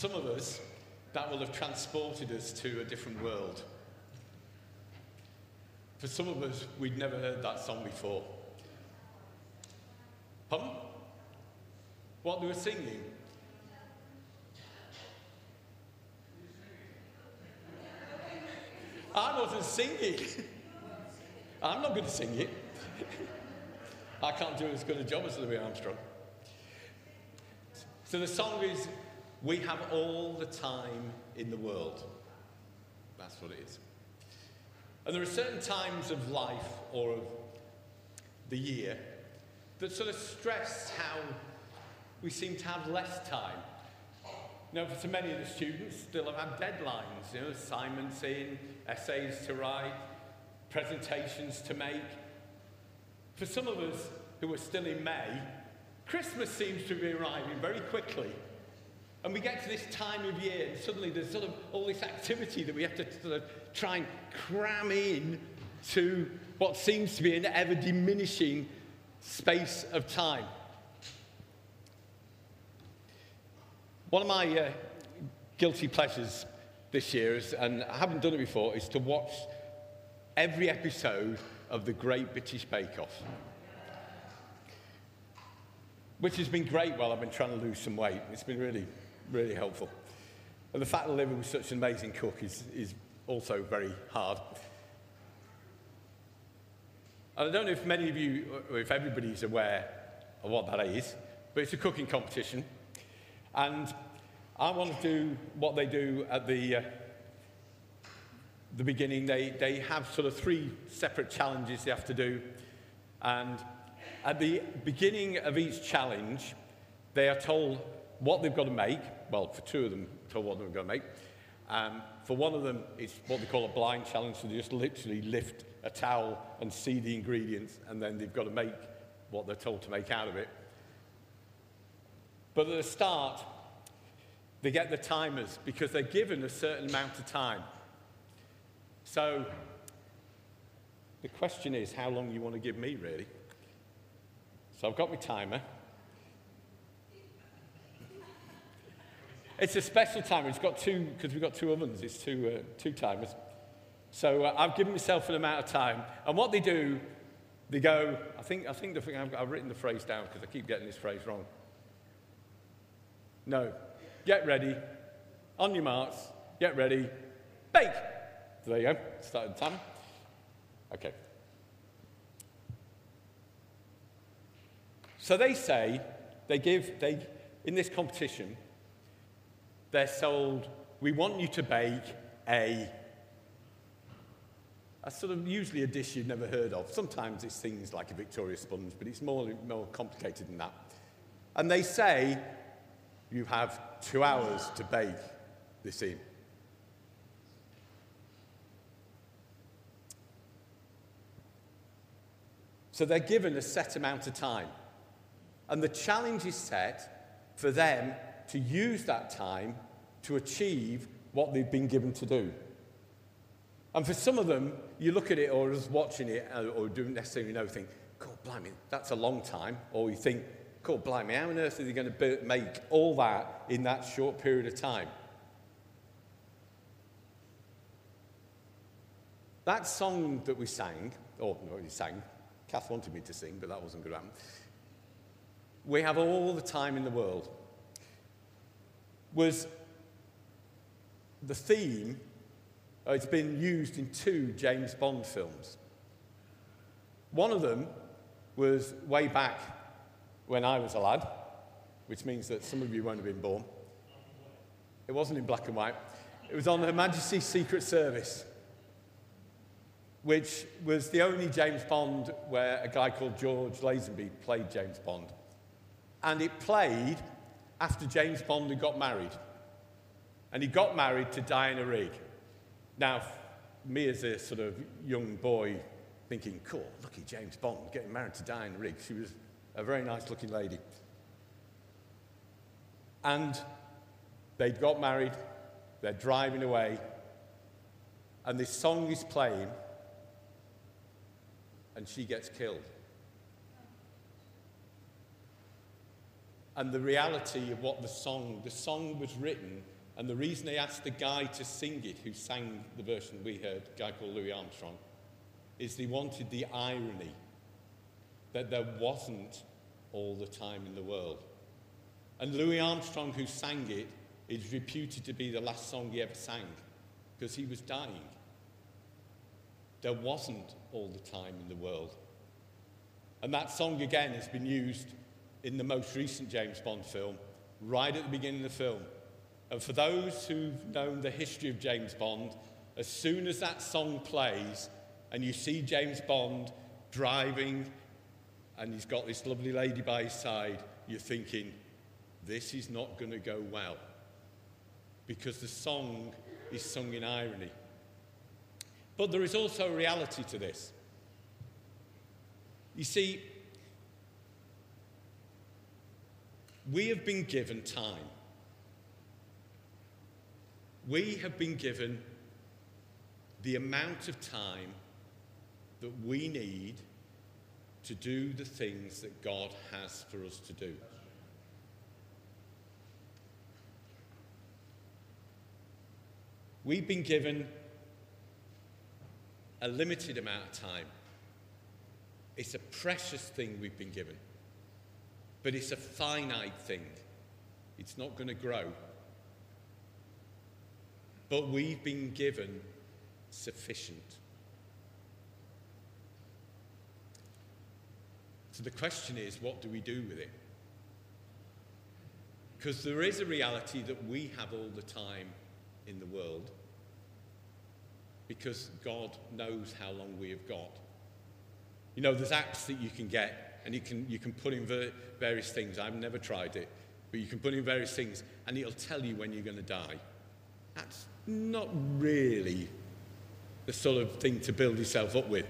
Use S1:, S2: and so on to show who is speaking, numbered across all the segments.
S1: some of us, that will have transported us to a different world. For some of us, we'd never heard that song before. Pardon? What they were singing? I wasn't singing. I'm not going to sing it. I can't do as good a job as Louis Armstrong. So the song is We have all the time in the world. That's what it is. And there are certain times of life or of the year that sort of stress how we seem to have less time. Know, for so many of the students, still have had deadlines, you know, assignments in, essays to write, presentations to make. For some of us who are still in May, Christmas seems to be arriving very quickly. And we get to this time of year, and suddenly there's sort of all this activity that we have to sort of try and cram in to what seems to be an ever diminishing space of time. One of my uh, guilty pleasures this year, is, and I haven't done it before, is to watch every episode of The Great British Bake Off. Which has been great while I've been trying to lose some weight. It's been really, really helpful. And the fact that living with such an amazing cook is, is also very hard. And I don't know if many of you, or if everybody's aware of what that is, but it's a cooking competition. And I want to do what they do at the, uh, the beginning. They, they have sort of three separate challenges they have to do. And at the beginning of each challenge, they are told what they've got to make. Well, for two of them, told what they've got to make. Um, for one of them, it's what they call a blind challenge, so they just literally lift a towel and see the ingredients, and then they've got to make what they're told to make out of it. But at the start, they get the timers because they're given a certain amount of time. So the question is how long you want to give me, really. So I've got my timer. It's a special timer. It's got two, because we've got two ovens, it's two, uh, two timers. So uh, I've given myself an amount of time. And what they do, they go, I think, I think the thing, I've, I've written the phrase down because I keep getting this phrase wrong. No. Get ready. On your marks. Get ready. Bake. So there you go. Started the timer. Okay. So they say, they give, they, in this competition, they're sold, we want you to bake a, a sort of usually a dish you've never heard of. Sometimes it's things like a Victoria sponge, but it's more, more complicated than that. And they say, you have two hours to bake this in. So they're given a set amount of time. And the challenge is set for them to use that time to achieve what they've been given to do. And for some of them, you look at it or just watching it uh, or don't necessarily know, think, God, blimey, that's a long time. Or you think, God, blimey, how on earth are they going to make all that in that short period of time? That song that we sang, or not we sang, Kath wanted me to sing, but that wasn't to happen we have all the time in the world, was the theme, uh, it's been used in two James Bond films. One of them was way back when I was a lad, which means that some of you won't have been born. It wasn't in black and white. It was on Her Majesty's Secret Service, which was the only James Bond where a guy called George Lazenby played James Bond and it played after James Bond had got married. And he got married to Diana Rigg. Now, me as a sort of young boy thinking, cool, lucky James Bond getting married to Diana Rigg. She was a very nice looking lady. And they'd got married, they're driving away, and this song is playing, and she gets killed. And the reality of what the song, the song was written And the reason they asked the guy to sing it, who sang the version we heard, a guy called Louis Armstrong, is they wanted the irony that there wasn't all the time in the world. And Louis Armstrong, who sang it, is reputed to be the last song he ever sang because he was dying. There wasn't all the time in the world. And that song again has been used in the most recent James Bond film, right at the beginning of the film. And for those who've known the history of James Bond, as soon as that song plays and you see James Bond driving and he's got this lovely lady by his side, you're thinking, this is not going to go well. Because the song is sung in irony. But there is also a reality to this. You see, we have been given time. We have been given the amount of time that we need to do the things that God has for us to do. We've been given a limited amount of time. It's a precious thing we've been given, but it's a finite thing. It's not going to grow. But we've been given sufficient. So the question is, what do we do with it? Because there is a reality that we have all the time in the world because God knows how long we have got. You know, there's apps that you can get and you can, you can put in various things. I've never tried it, but you can put in various things and it'll tell you when you're going to die. That's not really the sort of thing to build yourself up with.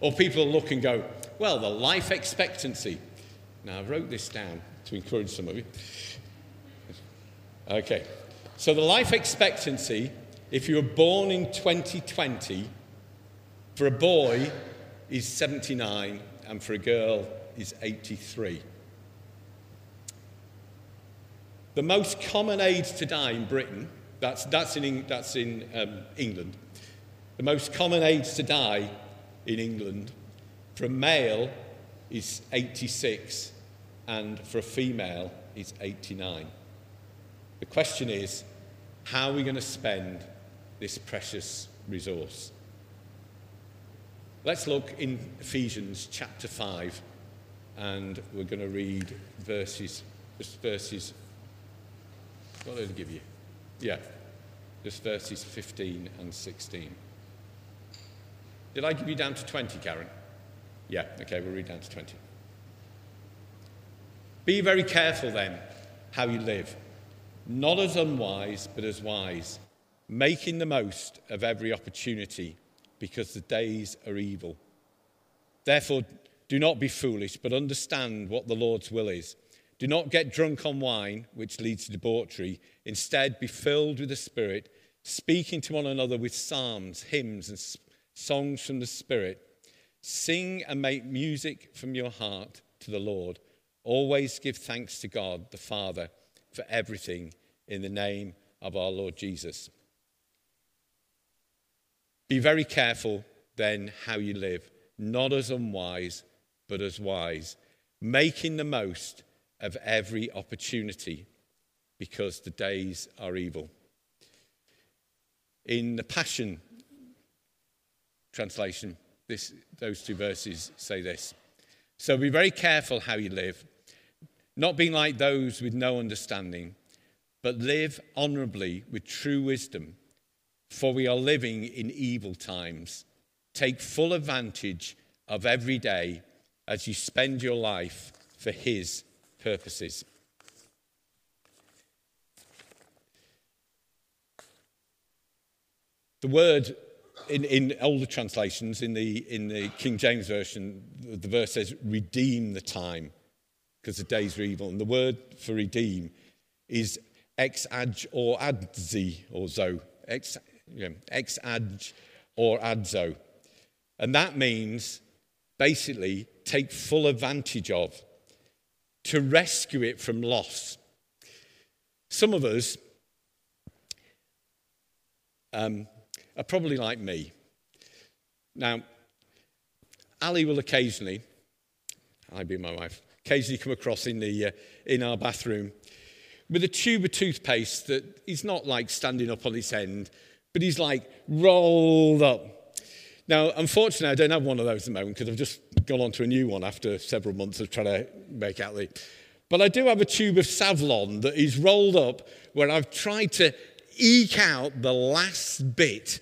S1: Or people look and go, well, the life expectancy. Now, I wrote this down to encourage some of you. Okay. So the life expectancy, if you were born in 2020, for a boy is 79 and for a girl is 83. The most common age to die in Britain, that's, that's in, that's in um, England. The most common age to die in England for a male is 86 and for a female is 89. The question is, how are we going to spend this precious resource? Let's look in Ephesians chapter 5, and we're going to read verses, just verses, what did I give you? Yeah, just verses 15 and 16. Did I give you down to 20, Karen? Yeah, okay, we'll read down to 20. Be very careful then how you live not as unwise, but as wise, making the most of every opportunity because the days are evil. Therefore, do not be foolish, but understand what the Lord's will is. Do not get drunk on wine, which leads to debauchery. Instead, be filled with the Spirit, speaking to one another with psalms, hymns, and songs from the Spirit. Sing and make music from your heart to the Lord. Always give thanks to God the Father for everything in the name of our Lord Jesus. Be very careful then how you live, not as unwise, but as wise, making the most of every opportunity because the days are evil. In the Passion translation, this, those two verses say this. So be very careful how you live, not being like those with no understanding, but live honorably with true wisdom, for we are living in evil times. Take full advantage of every day as you spend your life for His purposes. The word in, in older translations, in the, in the King James Version, the verse says, redeem the time because the days are evil. And the word for redeem is ex adj or adzi or zo, ex, you know, ex adj or adzo. And that means basically take full advantage of, to rescue it from loss. Some of us um, are probably like me. Now, Ali will occasionally, I be my wife, occasionally come across in, the, uh, in our bathroom with a tube of toothpaste that is not like standing up on its end, but he's like rolled up. Now, unfortunately, I don't have one of those at the moment because I've just gone on to a new one after several months of trying to make out the. But I do have a tube of Savlon that is rolled up where I've tried to eke out the last bit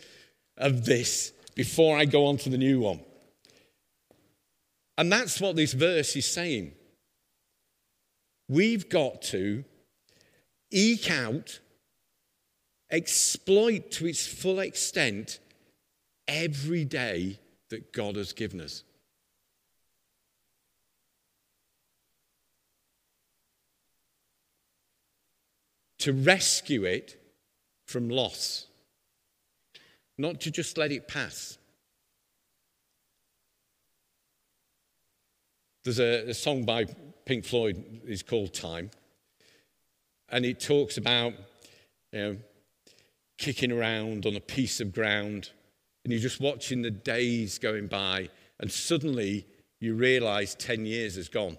S1: of this before I go on to the new one. And that's what this verse is saying. We've got to eke out, exploit to its full extent every day that God has given us. To rescue it from loss, not to just let it pass. There's a, a song by Pink Floyd, it's called Time, and it talks about you know, kicking around on a piece of ground, and you're just watching the days going by, and suddenly you realize 10 years has gone.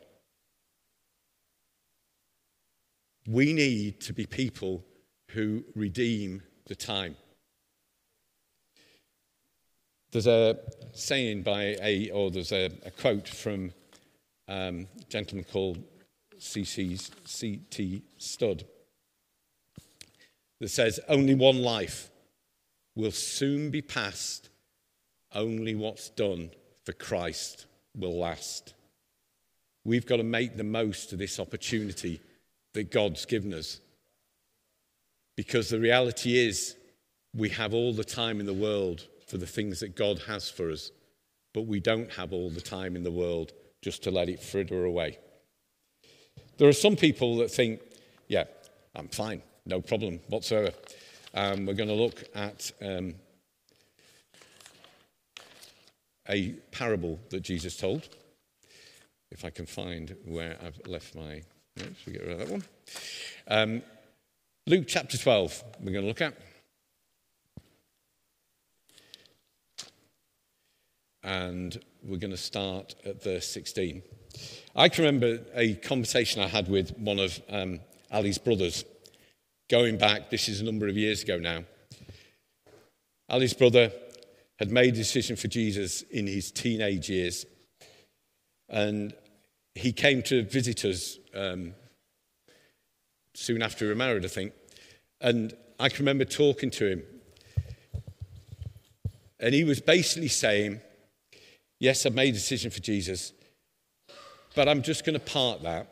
S1: We need to be people who redeem the time. There's a saying by a, or there's a, a quote from um, a gentleman called C.T. Studd that says, Only one life will soon be past, only what's done for Christ will last. We've got to make the most of this opportunity that God's given us. Because the reality is, we have all the time in the world for the things that God has for us, but we don't have all the time in the world just to let it fritter away. There are some people that think, yeah, I'm fine, no problem whatsoever. Um, we're going to look at um, a parable that Jesus told. If I can find where I've left my notes, we get rid of that one. Um, Luke chapter 12, we're going to look at. And we're going to start at verse 16. I can remember a conversation I had with one of um, Ali's brothers going back, this is a number of years ago now. Ali's brother had made a decision for Jesus in his teenage years. And he came to visit us um, soon after we were married, I think. And I can remember talking to him. And he was basically saying, Yes, I've made a decision for Jesus, but I'm just going to part that.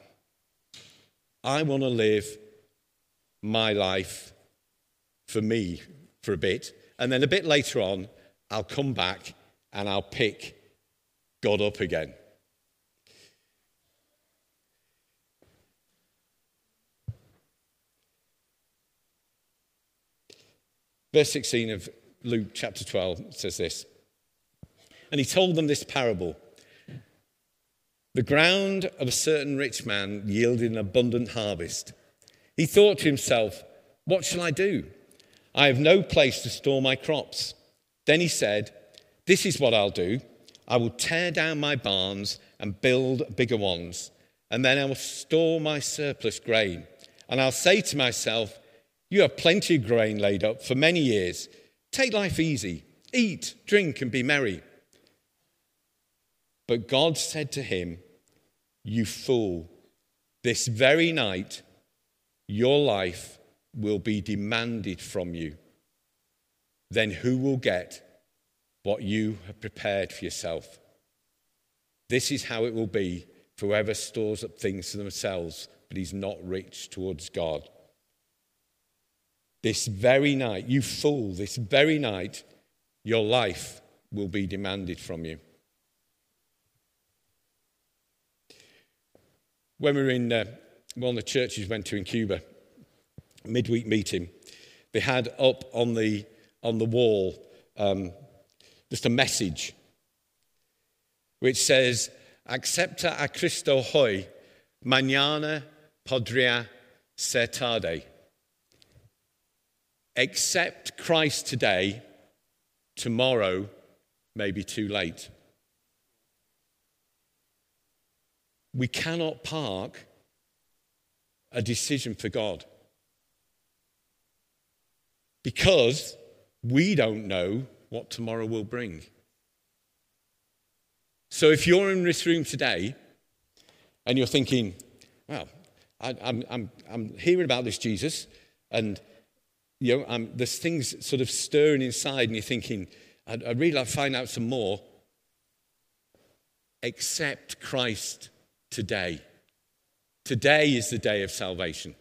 S1: I want to live my life for me for a bit. And then a bit later on, I'll come back and I'll pick God up again. Verse 16 of Luke chapter 12 says this. And he told them this parable The ground of a certain rich man yielded an abundant harvest. He thought to himself, What shall I do? I have no place to store my crops. Then he said, This is what I'll do. I will tear down my barns and build bigger ones, and then I will store my surplus grain. And I'll say to myself, you have plenty of grain laid up for many years. Take life easy, eat, drink, and be merry. But God said to him, You fool, this very night your life will be demanded from you. Then who will get what you have prepared for yourself? This is how it will be for whoever stores up things for themselves, but is not rich towards God. This very night, you fool, this very night, your life will be demanded from you. When we were in uh, one of the churches went to in Cuba, midweek meeting, they had up on the, on the wall um, just a message which says, Accepta a Cristo hoy, mañana podría ser tarde. accept Christ today, tomorrow may be too late. We cannot park a decision for God because we don't know what tomorrow will bring. So if you're in this room today and you're thinking, well, I, am I'm, I'm, I'm hearing about this Jesus, and you know, um, there's things sort of stirring inside, and you're thinking, I'd, I'd really like to find out some more. Accept Christ today. Today is the day of salvation.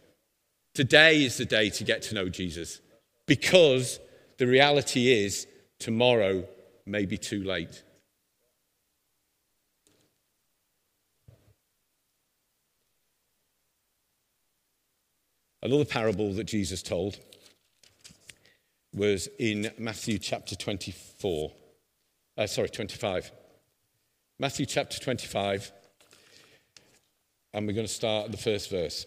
S1: Today is the day to get to know Jesus because the reality is tomorrow may be too late. Another parable that Jesus told was in Matthew chapter 24. Uh, sorry, 25. Matthew chapter 25, and we're going to start at the first verse.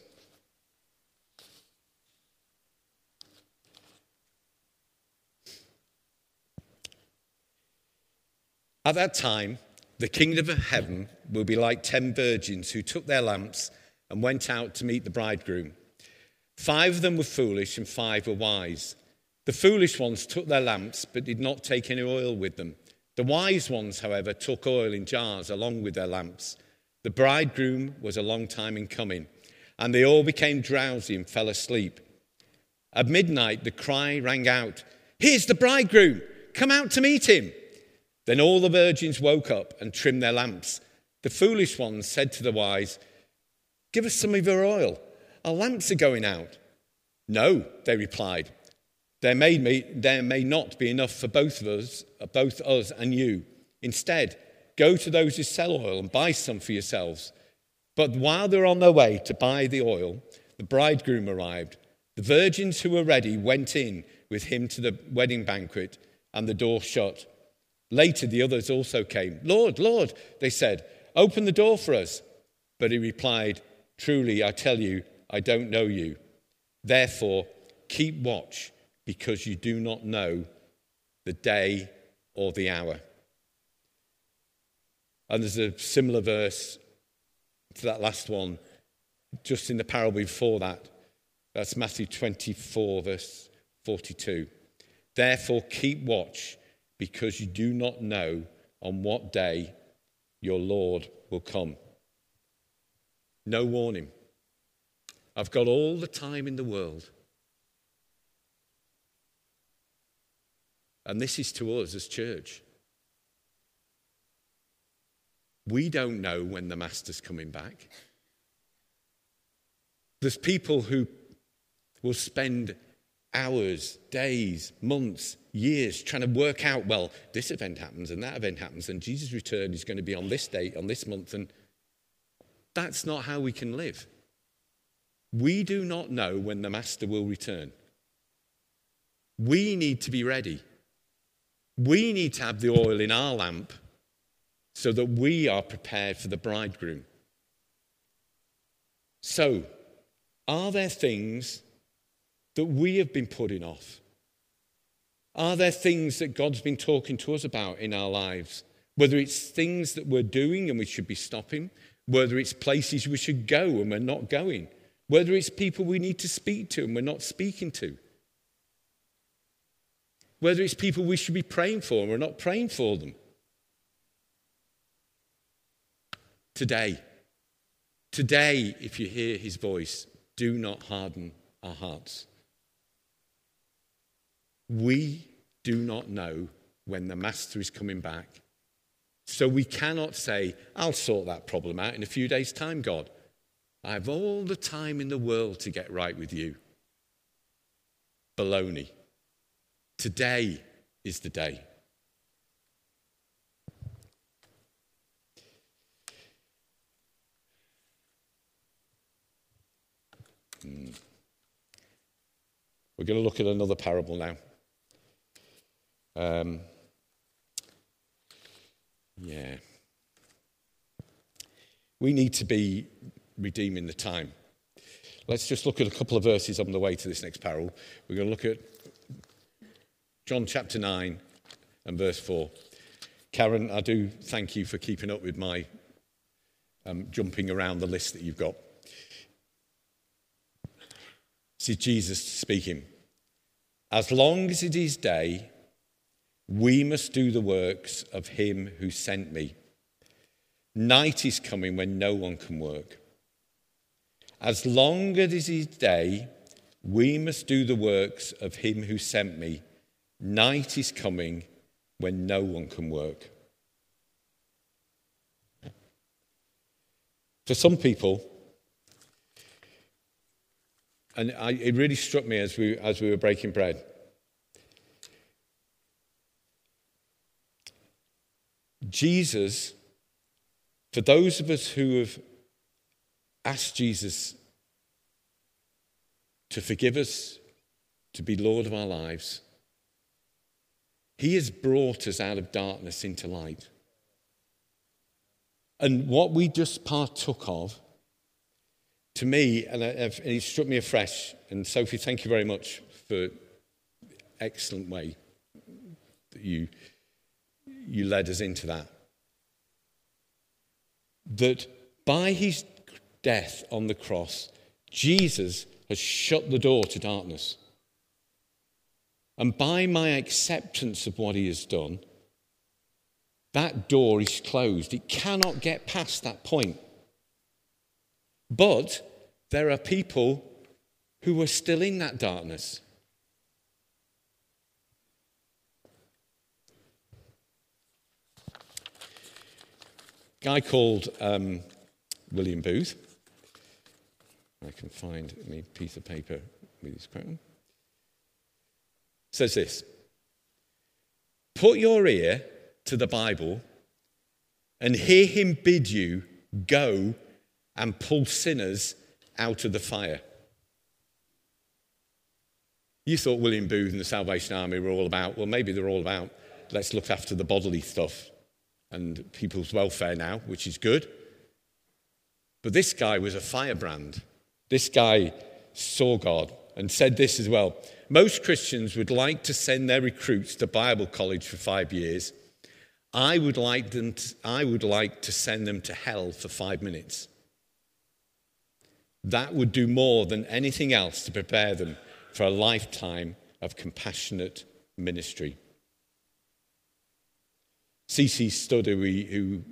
S1: At that time, the kingdom of heaven will be like ten virgins who took their lamps and went out to meet the bridegroom. Five of them were foolish and five were wise. The foolish ones took their lamps but did not take any oil with them. The wise ones, however, took oil in jars along with their lamps. The bridegroom was a long time in coming, and they all became drowsy and fell asleep. At midnight, the cry rang out, Here's the bridegroom! Come out to meet him! Then all the virgins woke up and trimmed their lamps. The foolish ones said to the wise, Give us some of your oil our lamps are going out. No, they replied. There may, be, there may not be enough for both of us, both us and you. Instead, go to those who sell oil and buy some for yourselves. But while they were on their way to buy the oil, the bridegroom arrived. The virgins who were ready went in with him to the wedding banquet, and the door shut. Later, the others also came. Lord, Lord, they said, open the door for us. But he replied, Truly, I tell you, I don't know you. Therefore, keep watch because you do not know the day or the hour. And there's a similar verse to that last one, just in the parable before that. That's Matthew 24, verse 42. Therefore, keep watch because you do not know on what day your Lord will come. No warning. I've got all the time in the world. And this is to us as church. We don't know when the Master's coming back. There's people who will spend hours, days, months, years trying to work out well, this event happens and that event happens, and Jesus' return is going to be on this date, on this month. And that's not how we can live. We do not know when the Master will return. We need to be ready. We need to have the oil in our lamp so that we are prepared for the bridegroom. So, are there things that we have been putting off? Are there things that God's been talking to us about in our lives? Whether it's things that we're doing and we should be stopping, whether it's places we should go and we're not going, whether it's people we need to speak to and we're not speaking to, whether it's people we should be praying for and we're not praying for them. Today, today, if you hear his voice, do not harden our hearts. We do not know when the Master is coming back. So we cannot say, I'll sort that problem out in a few days' time, God. I have all the time in the world to get right with you. Baloney. Today is the day. Hmm. We're going to look at another parable now. Um, yeah. We need to be redeeming the time. Let's just look at a couple of verses on the way to this next parable. We're going to look at John chapter 9 and verse 4. Karen, I do thank you for keeping up with my um, jumping around the list that you've got. Is Jesus speaking. As long as it is day, we must do the works of him who sent me. Night is coming when no one can work. As long as it is day, we must do the works of him who sent me. Night is coming when no one can work. For some people, and I, it really struck me as we, as we were breaking bread. Jesus, for those of us who have asked Jesus to forgive us, to be Lord of our lives, He has brought us out of darkness into light. And what we just partook of, to me, and it struck me afresh, and Sophie, thank you very much for excellent way that you, you led us into that. That by his death on the cross, Jesus has shut the door to darkness. And by my acceptance of what he has done, that door is closed. It cannot get past that point. But there are people who are still in that darkness. Guy called um, William Booth. I can find a piece of paper with his quote. On. Says this Put your ear to the Bible and hear him bid you go and pull sinners out of the fire. You thought William Booth and the Salvation Army were all about, well, maybe they're all about, let's look after the bodily stuff and people's welfare now, which is good. But this guy was a firebrand. This guy saw God and said this as well. Most Christians would like to send their recruits to Bible college for five years I would like, them to, I would like to send them to hell for five minutes. That would do more than anything else to prepare them for a lifetime of compassionate ministry. C.T. Studd, who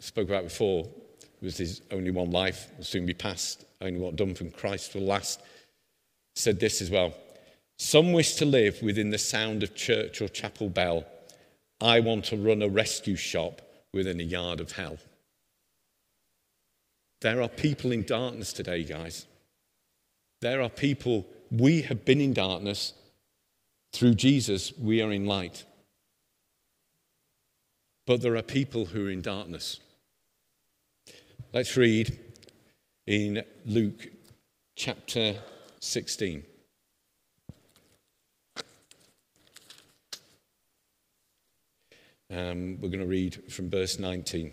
S1: spoke about before, was his only one life, will soon be passed, only what done from Christ will last, said this as well. Some wish to live within the sound of church or chapel bell I want to run a rescue shop within a yard of hell. There are people in darkness today, guys. There are people, we have been in darkness. Through Jesus, we are in light. But there are people who are in darkness. Let's read in Luke chapter 16. Um, we're going to read from verse 19.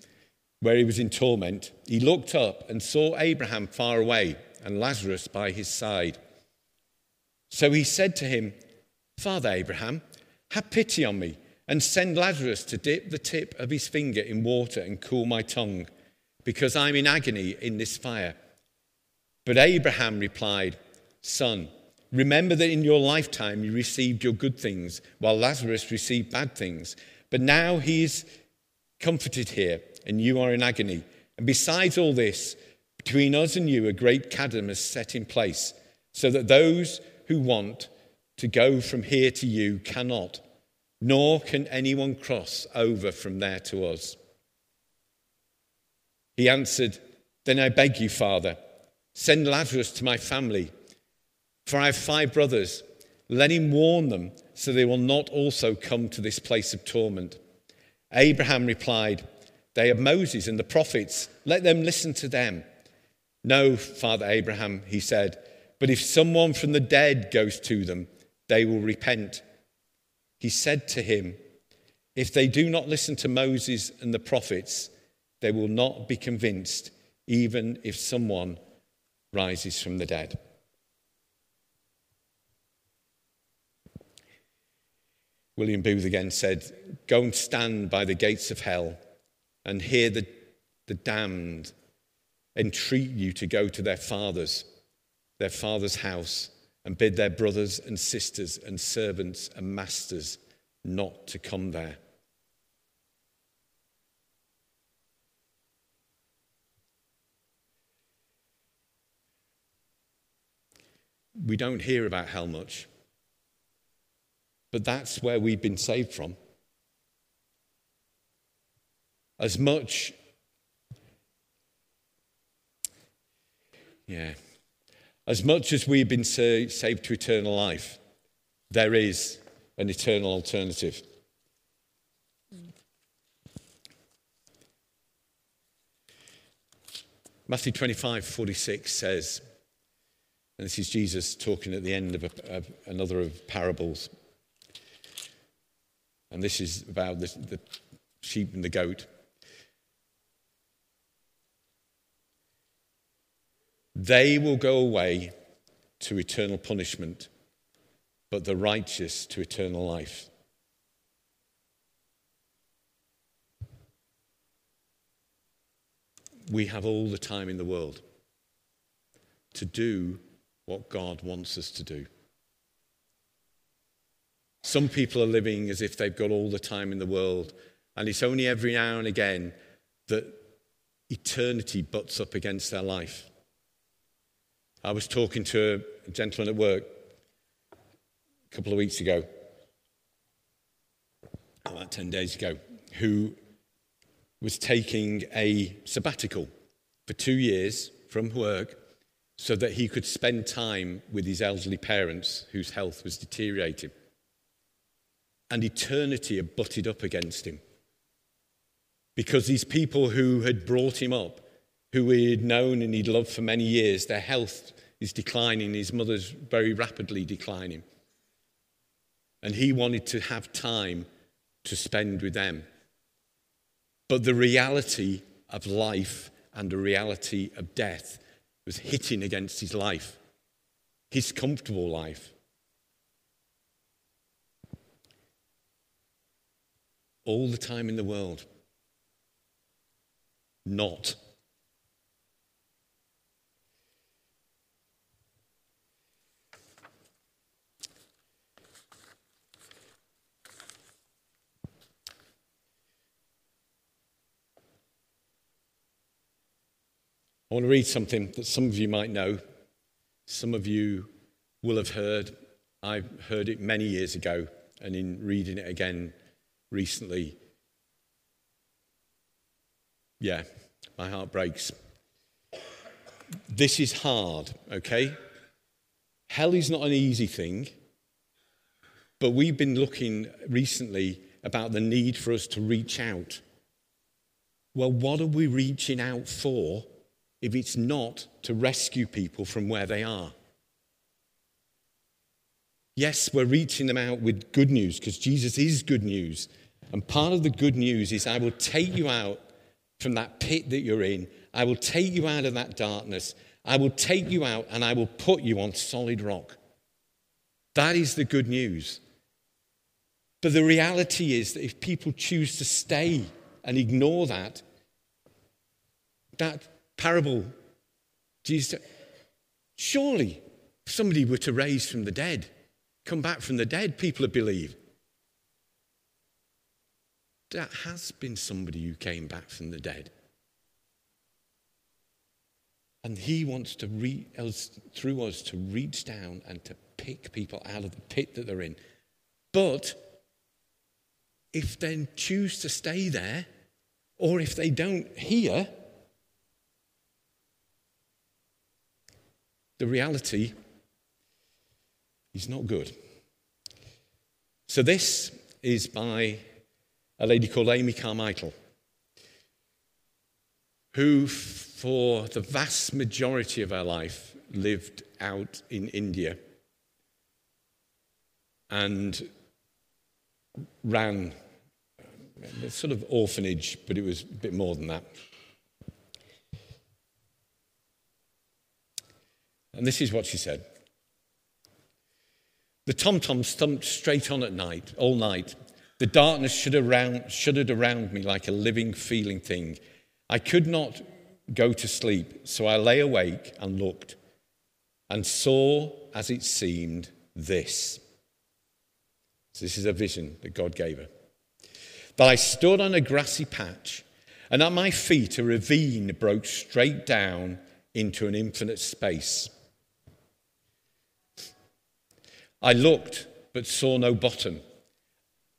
S1: where he was in torment, he looked up and saw Abraham far away and Lazarus by his side. So he said to him, Father Abraham, have pity on me and send Lazarus to dip the tip of his finger in water and cool my tongue, because I'm in agony in this fire. But Abraham replied, Son, Remember that in your lifetime you received your good things, while Lazarus received bad things. But now he is comforted here, and you are in agony. And besides all this, between us and you, a great chasm is set in place, so that those who want to go from here to you cannot, nor can anyone cross over from there to us. He answered, Then I beg you, Father, send Lazarus to my family For I have five brothers. Let him warn them, so they will not also come to this place of torment. Abraham replied, They have Moses and the prophets. Let them listen to them. No, Father Abraham, he said, but if someone from the dead goes to them, they will repent. He said to him, If they do not listen to Moses and the prophets, they will not be convinced, even if someone rises from the dead. William Booth again said, Go and stand by the gates of hell and hear the, the damned entreat you to go to their fathers, their father's house, and bid their brothers and sisters and servants and masters not to come there. We don't hear about hell much. But that's where we've been saved from. As much, yeah, as much as we've been saved to eternal life, there is an eternal alternative. Matthew 25, 46 says, and this is Jesus talking at the end of, a, of another of parables. And this is about the, the sheep and the goat. They will go away to eternal punishment, but the righteous to eternal life. We have all the time in the world to do what God wants us to do. Some people are living as if they've got all the time in the world, and it's only every now and again that eternity butts up against their life. I was talking to a gentleman at work a couple of weeks ago, about 10 days ago, who was taking a sabbatical for two years from work so that he could spend time with his elderly parents whose health was deteriorating and eternity had butted up against him. Because these people who had brought him up, who he had known and he'd loved for many years, their health is declining, his mother's very rapidly declining. And he wanted to have time to spend with them. But the reality of life and the reality of death was hitting against his life, his comfortable life. all the time in the world. Not. I want to read something that some of you might know, some of you will have heard. I heard it many years ago, and in reading it again recently. Yeah, my heart breaks. This is hard, okay? Hell is not an easy thing, but we've been looking recently about the need for us to reach out. Well, what are we reaching out for if it's not to rescue people from where they are? Yes, we're reaching them out with good news because Jesus is good news. And part of the good news is I will take you out from that pit that you're in. I will take you out of that darkness. I will take you out and I will put you on solid rock. That is the good news. But the reality is that if people choose to stay and ignore that, that parable, Jesus, surely if somebody were to raise from the dead, come back from the dead, people would believe that has been somebody who came back from the dead. And he wants to, re- through us, to reach down and to pick people out of the pit that they're in. But if they choose to stay there, or if they don't hear, the reality is not good. So, this is by a lady called Amy Carmichael, who, for the vast majority of her life, lived out in India and ran a sort of orphanage, but it was a bit more than that. And this is what she said. The tom tom thumped straight on at night, all night. The darkness shuddered around, shuddered around me like a living, feeling thing. I could not go to sleep, so I lay awake and looked and saw, as it seemed, this. So this is a vision that God gave her. That I stood on a grassy patch, and at my feet a ravine broke straight down into an infinite space. I looked, but saw no bottom.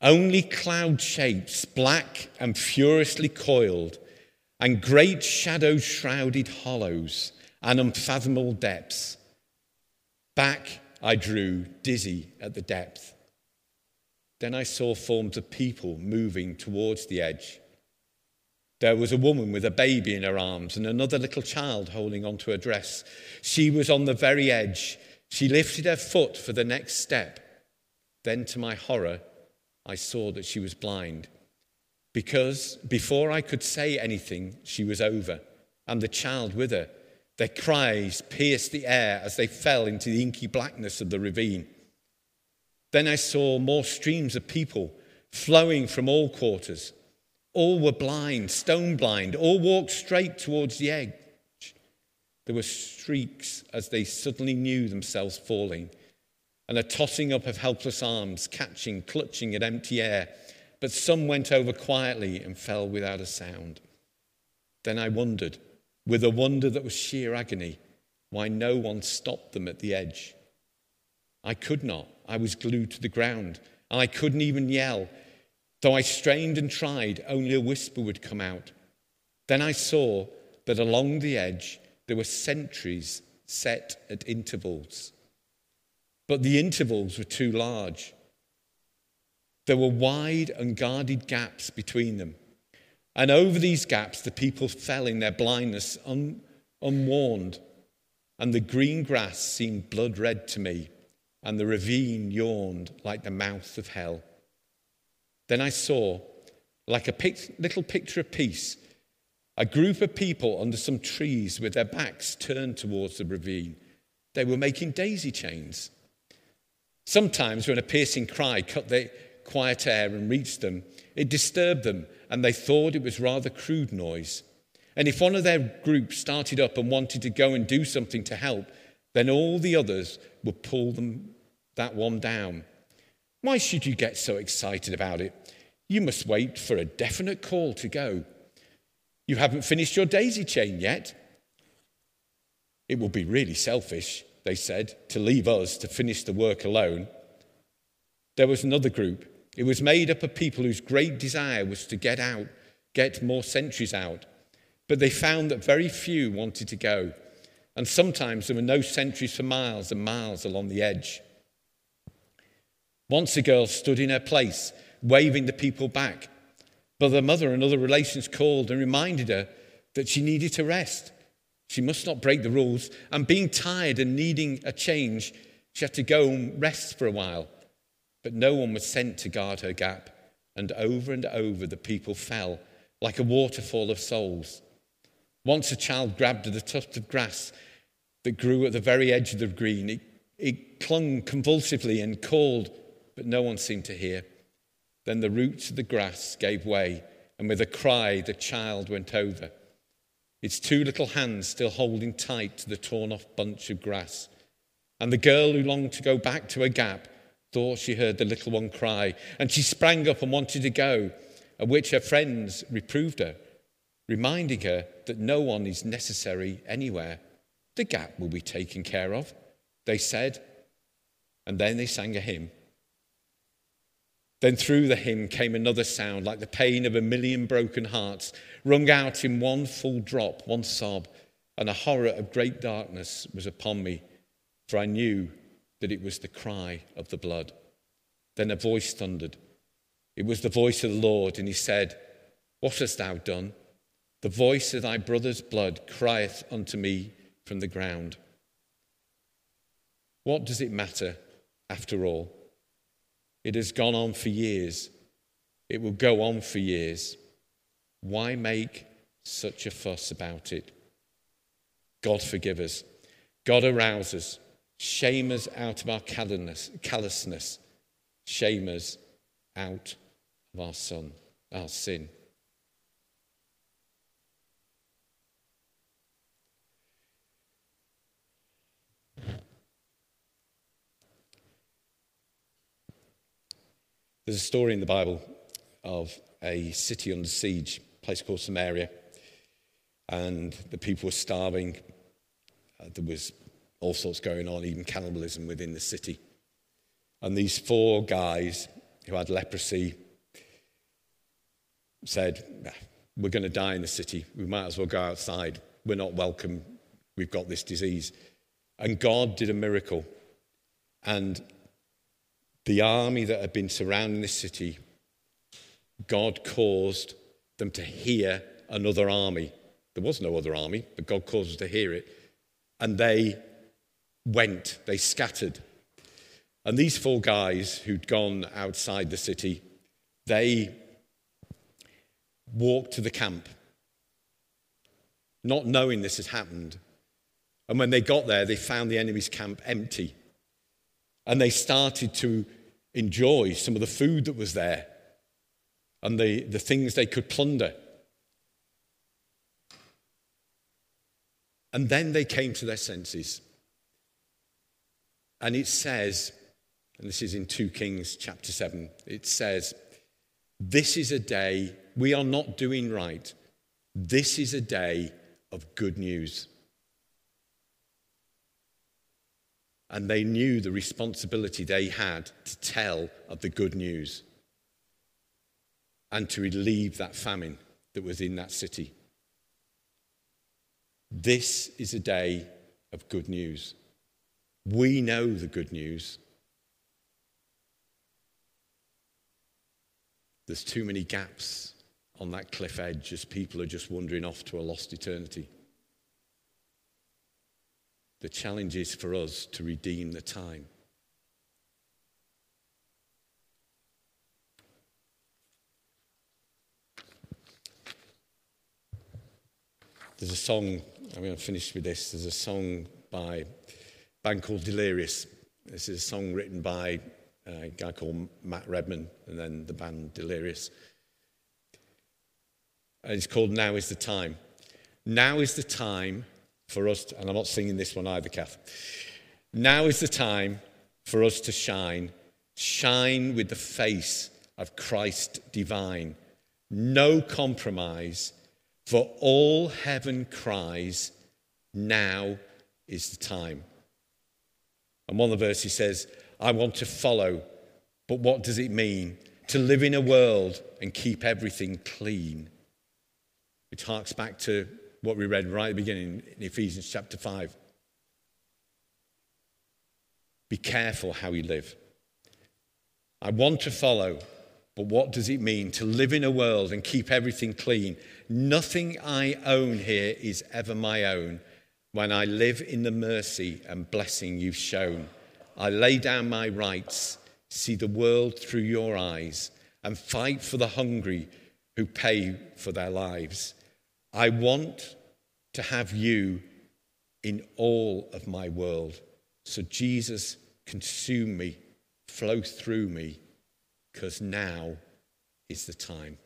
S1: Only cloud shapes, black and furiously coiled, and great shadow shrouded hollows and unfathomable depths. Back I drew, dizzy at the depth. Then I saw forms of people moving towards the edge. There was a woman with a baby in her arms and another little child holding onto her dress. She was on the very edge. She lifted her foot for the next step. Then, to my horror, I saw that she was blind. Because before I could say anything, she was over, and the child with her. Their cries pierced the air as they fell into the inky blackness of the ravine. Then I saw more streams of people flowing from all quarters. All were blind, stone blind, all walked straight towards the edge. There were streaks as they suddenly knew themselves falling, and a tossing up of helpless arms, catching, clutching at empty air. But some went over quietly and fell without a sound. Then I wondered, with a wonder that was sheer agony, why no one stopped them at the edge. I could not. I was glued to the ground, and I couldn't even yell. Though I strained and tried, only a whisper would come out. Then I saw that along the edge there were sentries set at intervals. But the intervals were too large. There were wide, unguarded gaps between them. And over these gaps, the people fell in their blindness, un- unwarned. And the green grass seemed blood red to me, and the ravine yawned like the mouth of hell. Then I saw, like a pic- little picture of peace, a group of people under some trees with their backs turned towards the ravine. They were making daisy chains. Sometimes, when a piercing cry cut the quiet air and reached them, it disturbed them and they thought it was rather crude noise. And if one of their group started up and wanted to go and do something to help, then all the others would pull them that one down. Why should you get so excited about it? You must wait for a definite call to go. You haven't finished your daisy chain yet. It will be really selfish, they said, to leave us to finish the work alone. There was another group. It was made up of people whose great desire was to get out, get more sentries out. But they found that very few wanted to go. And sometimes there were no sentries for miles and miles along the edge. Once a girl stood in her place, waving the people back. But the mother and other relations called and reminded her that she needed to rest. She must not break the rules. And being tired and needing a change, she had to go and rest for a while. But no one was sent to guard her gap. And over and over the people fell like a waterfall of souls. Once a child grabbed at a tuft of grass that grew at the very edge of the green. It, it clung convulsively and called, but no one seemed to hear. Then the roots of the grass gave way, and with a cry, the child went over, its two little hands still holding tight to the torn off bunch of grass. And the girl who longed to go back to her gap thought she heard the little one cry, and she sprang up and wanted to go, at which her friends reproved her, reminding her that no one is necessary anywhere. The gap will be taken care of, they said. And then they sang a hymn. Then through the hymn came another sound, like the pain of a million broken hearts, wrung out in one full drop, one sob, and a horror of great darkness was upon me, for I knew that it was the cry of the blood. Then a voice thundered. It was the voice of the Lord, and he said, What hast thou done? The voice of thy brother's blood crieth unto me from the ground. What does it matter after all? It has gone on for years. It will go on for years. Why make such a fuss about it? God forgive us. God arouse us. Shame us out of our callousness. Shame us out of our son, our sin. There's a story in the Bible of a city under siege, a place called Samaria, and the people were starving. Uh, there was all sorts going on, even cannibalism within the city. And these four guys who had leprosy said, We're going to die in the city. We might as well go outside. We're not welcome. We've got this disease. And God did a miracle. And the army that had been surrounding the city, God caused them to hear another army. There was no other army, but God caused them to hear it. And they went, they scattered. And these four guys who'd gone outside the city, they walked to the camp, not knowing this had happened. And when they got there, they found the enemy's camp empty. And they started to enjoy some of the food that was there and the, the things they could plunder. And then they came to their senses. And it says, and this is in 2 Kings chapter 7, it says, This is a day we are not doing right. This is a day of good news. And they knew the responsibility they had to tell of the good news and to relieve that famine that was in that city. This is a day of good news. We know the good news. There's too many gaps on that cliff edge as people are just wandering off to a lost eternity. The challenge is for us to redeem the time. There's a song, I'm going to finish with this. There's a song by a band called Delirious. This is a song written by uh, a guy called Matt Redman and then the band Delirious. And it's called Now is the Time. Now is the time for us, to, and I'm not singing this one either, Kath. Now is the time for us to shine. Shine with the face of Christ divine. No compromise, for all heaven cries, now is the time. And one of the verses says, I want to follow, but what does it mean? To live in a world and keep everything clean. Which harks back to what we read right at the beginning in Ephesians chapter 5. Be careful how you live. I want to follow, but what does it mean to live in a world and keep everything clean? Nothing I own here is ever my own. When I live in the mercy and blessing you've shown, I lay down my rights, see the world through your eyes, and fight for the hungry who pay for their lives. I want to have you in all of my world. So, Jesus, consume me, flow through me, because now is the time.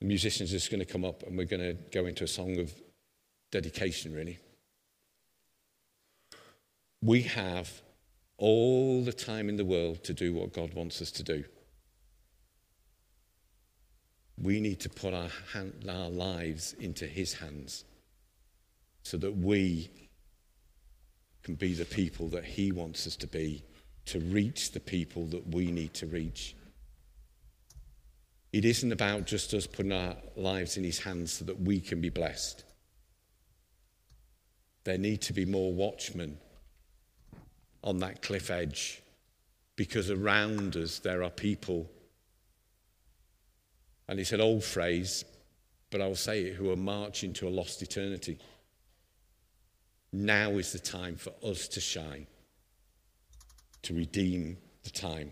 S1: The musicians are just going to come up and we're going to go into a song of dedication, really we have all the time in the world to do what God wants us to do. We need to put our, hand, our lives into His hands so that we can be the people that He wants us to be to reach the people that we need to reach. It isn't about just us putting our lives in His hands so that we can be blessed. There need to be more watchmen on that cliff edge because around us there are people. And it's an old phrase, but I'll say it who are marching to a lost eternity. Now is the time for us to shine, to redeem the time.